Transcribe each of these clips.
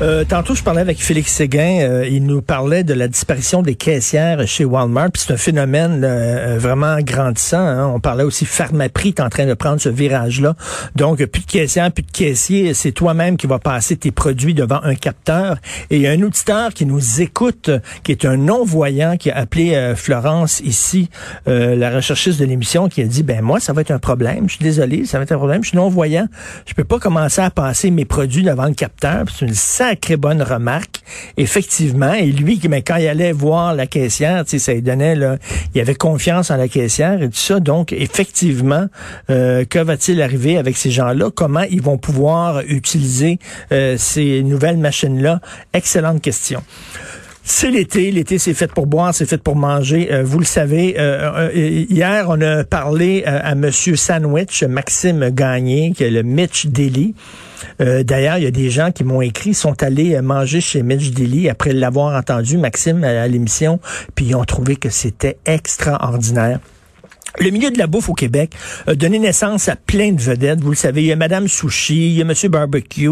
Euh, tantôt, je parlais avec Félix Séguin. euh, il nous parlait de la disparition des caissières chez Walmart. Puis c'est un phénomène euh, vraiment grandissant. hein. On parlait aussi Pharmaprix est en train de prendre ce virage-là. Donc, plus de caissières, plus de caissiers. C'est toi-même qui vas passer tes produits devant un capteur. Et il y a un auditeur qui nous écoute, qui est un non-voyant, qui a appelé euh, Florence ici, euh, la recherchiste de l'émission, qui a dit, ben moi, ça va être un problème. Je suis désolé, ça va être un problème. Je suis non-voyant. Je peux pas commencer à passer mes produits devant le capteur. C'est une sacrée bonne remarque, effectivement. Et lui, mais quand il allait voir la caissière, ça lui donnait, là, il avait confiance en la caissière et tout ça. Donc, effectivement, euh, que va-t-il arriver avec ces gens-là? Comment ils vont pouvoir utiliser euh, ces nouvelles machines-là? Excellente question. C'est l'été, l'été c'est fait pour boire, c'est fait pour manger. Euh, vous le savez, euh, euh, hier on a parlé euh, à Monsieur Sandwich, Maxime Gagné, qui est le Mitch Daily. Euh, D'ailleurs, il y a des gens qui m'ont écrit, sont allés euh, manger chez Mitch Daily après l'avoir entendu, Maxime, à, à l'émission, puis ils ont trouvé que c'était extraordinaire. Le milieu de la bouffe au Québec a donné naissance à plein de vedettes. Vous le savez, il y a Madame Sushi, il y a Monsieur Barbecue,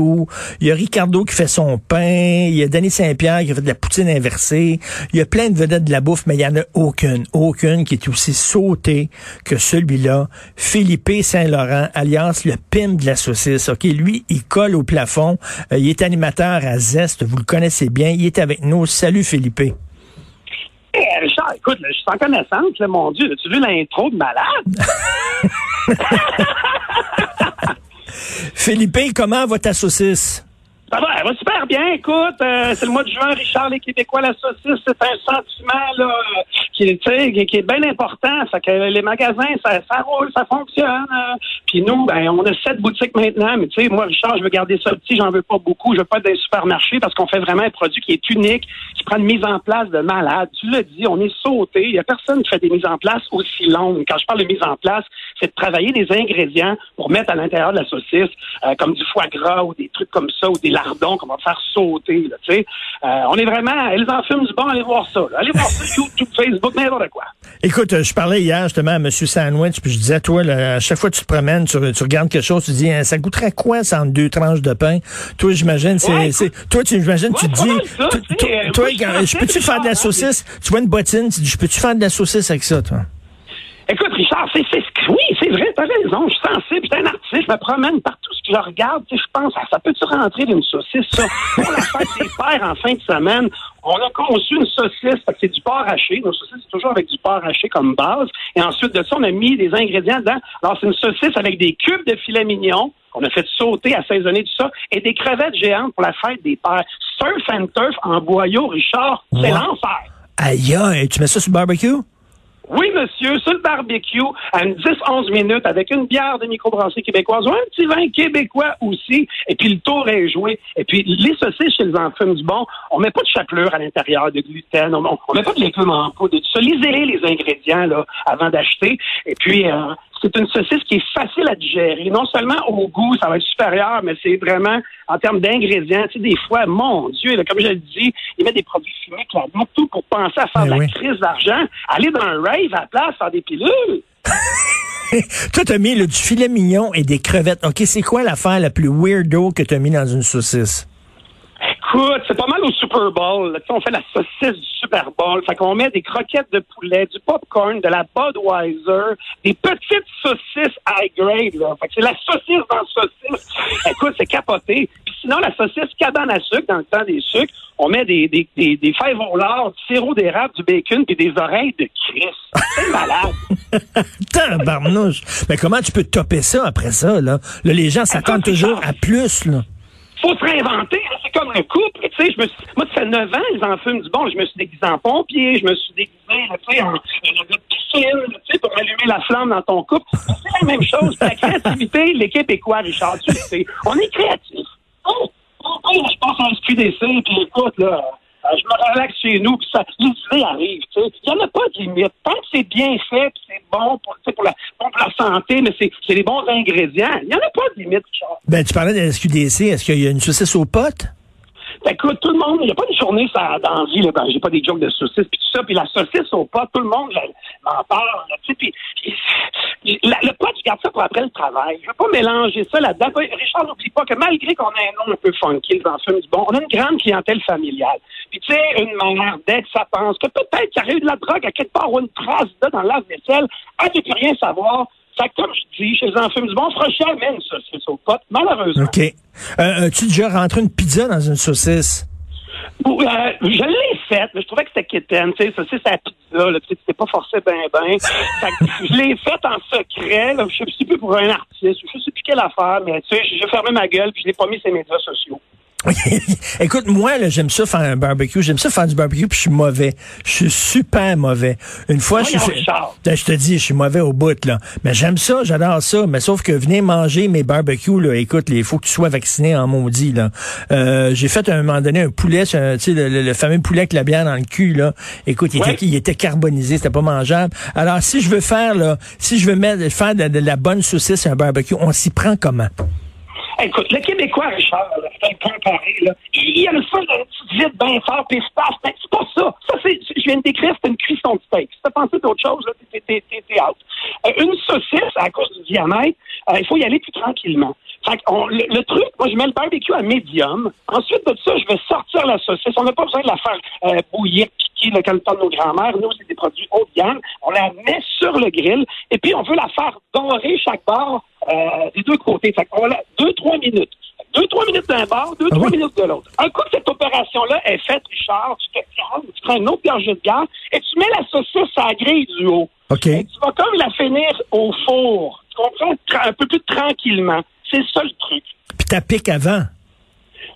il y a Ricardo qui fait son pain, il y a Danny Saint-Pierre qui fait de la poutine inversée. Il y a plein de vedettes de la bouffe, mais il y en a aucune, aucune qui est aussi sautée que celui-là. Philippe Saint-Laurent, alias le pimp de la saucisse. Ok, lui, il colle au plafond. Euh, il est animateur à Zest. Vous le connaissez bien. Il est avec nous. Salut Philippe. Hey, Richard, écoute, je suis en connaissance, là, mon Dieu. As-tu vu l'intro de malade? Philippe, comment va ta saucisse? Ça va, elle va super bien, écoute. euh, c'est le mois de juin, Richard, les Québécois, la saucisse, c'est un sentiment là, qui, qui, qui est bien important. Ça que les magasins, ça, ça roule, ça fonctionne. euh. Puis nous, ben, on a sept boutiques maintenant, mais tu sais, moi, Richard, je veux garder ça petit, j'en veux pas beaucoup. Je veux pas être dans les supermarchés parce qu'on fait vraiment un produit qui est unique, qui prend une mise en place de malade. Tu l'as dit, on est sauté. Il y a personne qui fait des mises en place aussi longues. Quand je parle de mise en place, c'est de travailler des ingrédients pour mettre à l'intérieur de la saucisse, euh, comme du foie gras ou des trucs comme ça, ou des lardons qu'on va faire sauter. Là, tu sais. euh, on est vraiment, elles en fument du bon, allez voir ça. là. Allez voir ça, YouTube, Facebook, n'importe quoi. Écoute, euh, je parlais hier justement à M. Sandwich, puis je disais, toi, là, à chaque fois que tu te promènes, tu, tu regardes quelque chose, tu dis, hein, ça coûterait quoi, ça, entre deux tranches de pain? Toi, j'imagine, c'est, Ouais, toi, tu, j'imagine, tu Ouais, te pas dis, ça, toi, tu euh, toi, je peux-tu faire de la hein, saucisse? Tu vois une bottine, tu dis, je peux-tu faire de la saucisse avec ça, toi? Écoute, Richard, c'est, c'est, oui, c'est vrai, t'as raison. Je suis sensible, je suis un artiste, je me promène partout ce que je regarde. Tu sais, je pense, ah, ça peut-tu rentrer d'une saucisse, ça? Pour la fête des pères en fin de semaine, on a conçu une saucisse, fait que c'est du porc haché. Nos saucisses, c'est toujours avec du porc haché comme base. Et ensuite de ça, on a mis des ingrédients dedans. Alors, c'est une saucisse avec des cubes de filet mignon qu'on a fait sauter, assaisonner tout ça, et des crevettes géantes pour la fête des pères. Surf and turf en boyau, Richard, c'est Ouais. l'enfer. Aïe, aïe, tu mets ça sur le barbecue? Oui, monsieur, sur le barbecue, à une 10-11 minutes, avec une bière de microbrasserie québécoise ou un petit vin québécois aussi, et puis le tour est joué. Et puis, les saucisses chez les enfants du bon, on met pas de chapelure à l'intérieur, de gluten, on, on met pas de légumes en poudre, de tout les ingrédients, là, avant d'acheter. Et puis, euh, c'est une saucisse qui est facile à digérer. Non seulement au goût, ça va être supérieur, mais c'est vraiment en termes d'ingrédients. Tu sais, des fois, mon Dieu, là, comme je le dis, ils mettent des produits chimiques là-dedans, tout pour penser à faire Eh de la oui. crise d'argent. Aller dans un rave à la place, faire des pilules. Toi, t'as mis là, du filet mignon et des crevettes. OK, c'est quoi l'affaire la plus weirdo que t'as mis dans une saucisse? Écoute, c'est pas mal au Super Bowl. là. On fait la saucisse du Super Bowl. Fait qu'on met des croquettes de poulet, du popcorn, de la Budweiser, des petites saucisses high grade. Là. Fait que c'est la saucisse dans la saucisse. Écoute, c'est capoté. Puis sinon, la saucisse cabane à sucre, dans le temps des sucres, on met des, des, des, des fèves au lard, du sirop d'érable, du bacon, puis des oreilles de Christ. C'est malade. Tabarnouche. Mais comment tu peux topper ça après ça, là? Là, les gens s'attendent toujours à plus, là. faut se réinventer. là. C'est comme un couple. Tu sais, je me moi, ça fait 9 ans, ils en fument du bon. Je me suis déguisé en pompier, je me suis déguisé en, en piscine, tu sais, pour allumer la flamme dans ton couple. C'est la même chose. La créativité, les Québécois, Richard, tu le sais. On est créatifs. Oh, je pense un SQDC, puis écoute, là, euh, je me relaxe chez nous, puis ça, les idées arrivent, tu sais. Il n'y en a pas de limite. Tant que c'est bien fait, c'est bon pour, pour, la, pour la santé, mais c'est c'est les bons ingrédients, il n'y en a pas de limite, Richard. Ben, tu parlais de la SQDC. Est-ce qu'il y a une saucisse aux potes? Écoute, tout le monde, il n'y a pas une journée ça, dans la vie, là, ben, j'ai pas des jokes de saucisses, puis tout ça, puis la saucisse au pot, tout le monde là, m'en parle, là, tu sais, le pot, je garde ça pour après le travail. Je veux pas mélanger ça là-dedans. Richard, n'oublie pas que malgré qu'on ait un nom un peu funky, les enfants du bon, on a une grande clientèle familiale. Puis tu sais, une mère d'être, ça pense que peut-être qu'il y a eu de la drogue à quelque part ou une trace de dans la vaisselle, elle ne peut rien savoir. Fait comme je dis, chez les enfants du bon, on fera jamais une saucisse au pot, malheureusement. OK. Euh, As-tu déjà rentré une pizza dans une saucisse? Euh, je l'ai faite, mais je trouvais que c'était quétaine, tu sais, ça, c'est sa pizza, là, tu sais, c'était pas forcé ben ben. Je l'ai faite en secret, là, je sais plus pour un artiste, je sais plus quelle affaire, mais tu sais, j'ai fermé ma gueule puis je l'ai pas mis sur les médias sociaux. Écoute, moi, là, j'aime ça faire un barbecue. J'aime ça faire du barbecue, puis je suis mauvais. Je suis super mauvais. Une fois, je. Ben, je te dis, je suis mauvais au bout, là. Mais j'aime ça, j'adore ça. Mais sauf que venez manger mes barbecues, là. Écoute, il faut que tu sois vacciné en maudit, là. Euh, j'ai fait à un moment donné un poulet, tu sais, le, le- le fameux poulet avec la bière dans le cul, là. Écoute, il, Ouais. était, il était carbonisé, c'était pas mangeable. Alors, si je veux faire, là, si je veux mettre, faire de, de la bonne saucisse à un barbecue, on s'y prend comment? Écoute, le Québécois, Richard, c'est un comparé, là, il, il aime ça, là, une petite vite bien fort, puis se c'est pas ça. Ça, c'est, je viens de décrire, c'est une cuisson de steak. Si t'as pensé d'autre chose, là, t'es, out. Euh, une saucisse, à cause du diamètre, euh, il faut y aller plus tranquillement. Fait le, truc, moi, je mets le barbecue à médium. Ensuite de ça, je vais sortir la saucisse. On n'a pas besoin de la faire euh, bouillir, piquer, le temps de nos grands-mères. Nous, c'est des produits haut de gamme. On la met sur le grill. Et puis, on veut la faire dorer chaque bord euh, des deux côtés. Fait qu'on la deux, trois minutes. Deux, trois minutes d'un bord, deux, Ah trois oui? minutes de l'autre. Un coup que cette opération-là est faite, Richard, tu te calmes, tu prends une autre gorgée de gaz et tu mets la saucisse à la grille du haut. OK. Et tu vas comme la finir au four. Tu comprends? Un peu plus tranquillement. C'est ça le truc. Puis ta pique avant.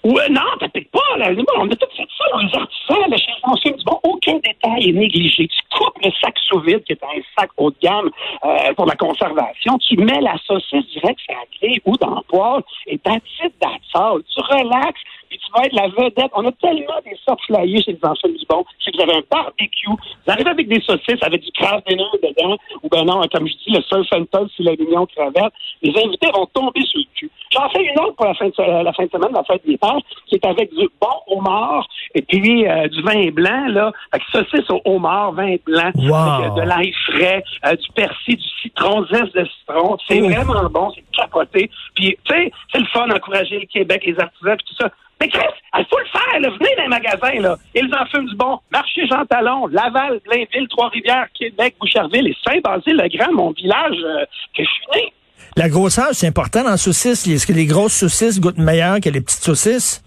Ouais, non, t'as peut-être pas, là. On a tout fait ça, les artisans, là, chez les anciens du bon. Aucun détail est négligé. Tu coupes le sac sous vide, qui est un sac haut de gamme euh, pour la conservation. Tu mets la saucisse direct sur la grille ou dans le poêle et ta petite sale. Tu relaxes, puis tu vas être la vedette. On a tellement des sortes flyées chez les anciens du bon. Si vous avez un barbecue, vous arrivez avec des saucisses, avec du craft dinner dedans, ou ben non, comme je dis, le seul fentol, c'est la mignon cravate. Les invités vont tomber sur le cul. J'en fais une autre pour la fin de, la fin de semaine, la fête des pères, qui est avec du bon homard et puis euh, du vin blanc, là. Fait que saucisse au homard, vin blanc, Wow. avec euh, de l'ail frais, euh, du persil, du citron, zeste de citron. C'est vraiment bon, c'est capoté. Puis, tu sais, c'est le fun d'encourager le Québec, les artisans, puis tout ça. Mais Chris, il faut le faire, là. Venez dans les magasins, là. Ils en fument du bon. Marché Jean Talon, Laval, Blainville, Trois-Rivières, Québec, Boucherville et Saint-Basile-le-Grand, mon village euh, que je suis né. La grosseur, c'est important dans la saucisse. Est-ce que les grosses saucisses goûtent meilleur que les petites saucisses?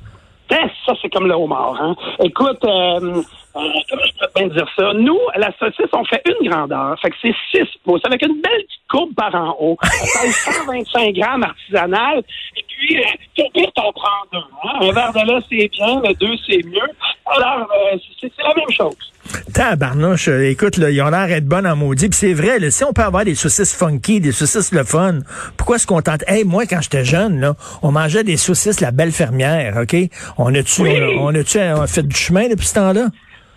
Ben, ça, c'est comme le homard. Hein? Écoute, euh, euh, comment je pourrais bien dire ça? Nous, la saucisse, on fait une grandeur. Fait que c'est 6 pouces, avec une belle petite courbe par en haut. Ça pèse 125 grammes artisanal. Et puis, euh, pire, t'en prends deux. Hein? Un verre de là, c'est bien, mais deux, c'est mieux. Alors, euh, c'est la même chose. Tabarnouche, euh, écoute, là, ils ont l'air d'être bonnes en maudit. Puis c'est vrai, là, si on peut avoir des saucisses funky, des saucisses le fun, pourquoi est-ce qu'on tente... Hey, moi, quand j'étais jeune, là, on mangeait des saucisses la belle fermière, OK? On a-tu Oui. on a-tu on a fait du chemin depuis ce temps-là?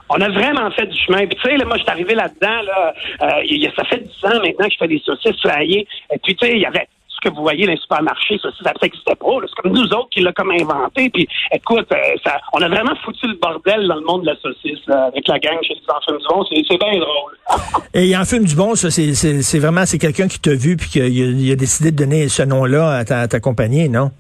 On a vraiment fait du chemin. Puis tu sais, là, moi, je suis arrivé là-dedans, là, euh, a- ça fait 10 ans maintenant que je fais des saucisses flyées. Et puis, tu sais, il y avait que vous voyez dans les supermarchés, ça, ça n'existait pas. C'est comme nous autres qui l'a comme inventé. Puis, écoute, euh, ça, on a vraiment foutu le bordel dans le monde de la saucisse, là, avec la gang chez les enfants du monde. C'est, c'est bien drôle. Et en fume du bon, ça, c'est c'est- c'est vraiment, c'est quelqu'un qui t'a vu puis qui a, il a décidé de donner ce nom-là à ta, à ta compagnie, non?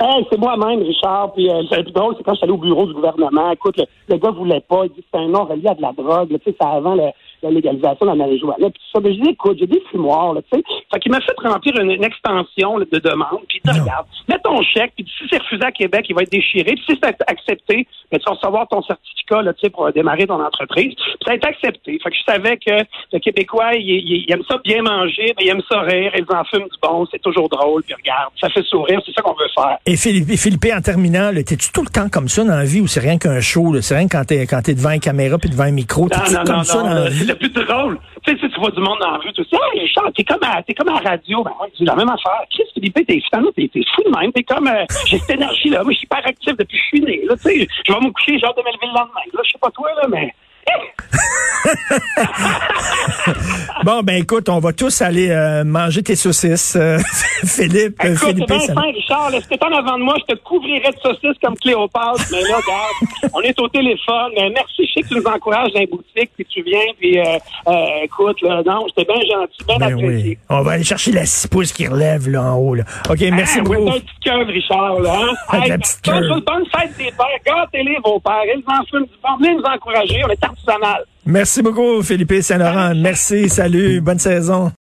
Hey, c'est moi-même, Richard. Puis euh, le plus drôle, c'est quand je suis allé au bureau du gouvernement. Écoute, le, le gars voulait pas. Il dit que c'était un nom relié à de la drogue. Tu sais, c'est avant le- la légalisation de la marijuana. Puis tout ça. Ben, je dis, écoute, j'ai des fumoirs. Tu sais. Fait qu'il m'a fait remplir une, une extension là, de demande. Puis il dit, Non. regarde, mets ton chèque. Puis si c'est refusé à Québec, il va être déchiré. Puis si c'est accepté, ben, tu vas recevoir ton certificat là, tu sais, pour démarrer ton entreprise. Puis ça a été accepté. Fait que je savais que le Québécois, il, il- il aime ça bien manger, mais il aime ça rire. Ils en fument du bon. C'est toujours drôle. Puis regarde, ça fait sourire. C'est ça qu'on veut faire. Et Philippe, Philippe en terminant, t'es-tu tout le temps comme ça dans la vie ou c'est rien qu'un show? C'est rien que quand t'es quand t'es devant une caméra puis devant un micro? Non, comme non, ça non, dans la là, vie? c'est le plus drôle. Tu sais, si tu vois du monde dans la rue, tu sais, hey, Richard, t'es comme à, t'es comme à la radio. Ben ouais, c'est la même affaire. Chris Philippe, t'es, finalement, t'es, t'es fou de même. T'es comme, euh, j'ai cette énergie-là. Moi, je suis hyper actif depuis que je suis né, là. Tu sais, je vais me coucher, genre de me lever le lendemain. Là, je sais pas toi, là, mais. Bon, ben écoute, on va tous aller euh, manger tes saucisses, euh, Philippe. Écoute, Philippe, c'est ça- Richard. Là, si t'étais en avant de moi, je te couvrirais de saucisses comme Cléopâtre. Mais là, regarde, on est au téléphone. Euh, merci, je sais que tu nous encourages dans les boutiques, puis tu viens, puis euh, euh, écoute, là, non, c'était bien gentil, bien Ben apprécié. oui. On va aller chercher la 6 pouces qui relève là en haut. Là. OK, merci Ah, beaucoup. Oui, petite queue, Richard, là. Hein? Avec la petite bonne, bonne fête des pères. Gâtez-les, vos pères. Ils en fument du bon. Venez nous encourager. On est artisanal. Merci beaucoup, Philippe Saint-Laurent. Merci, salut, bonne saison.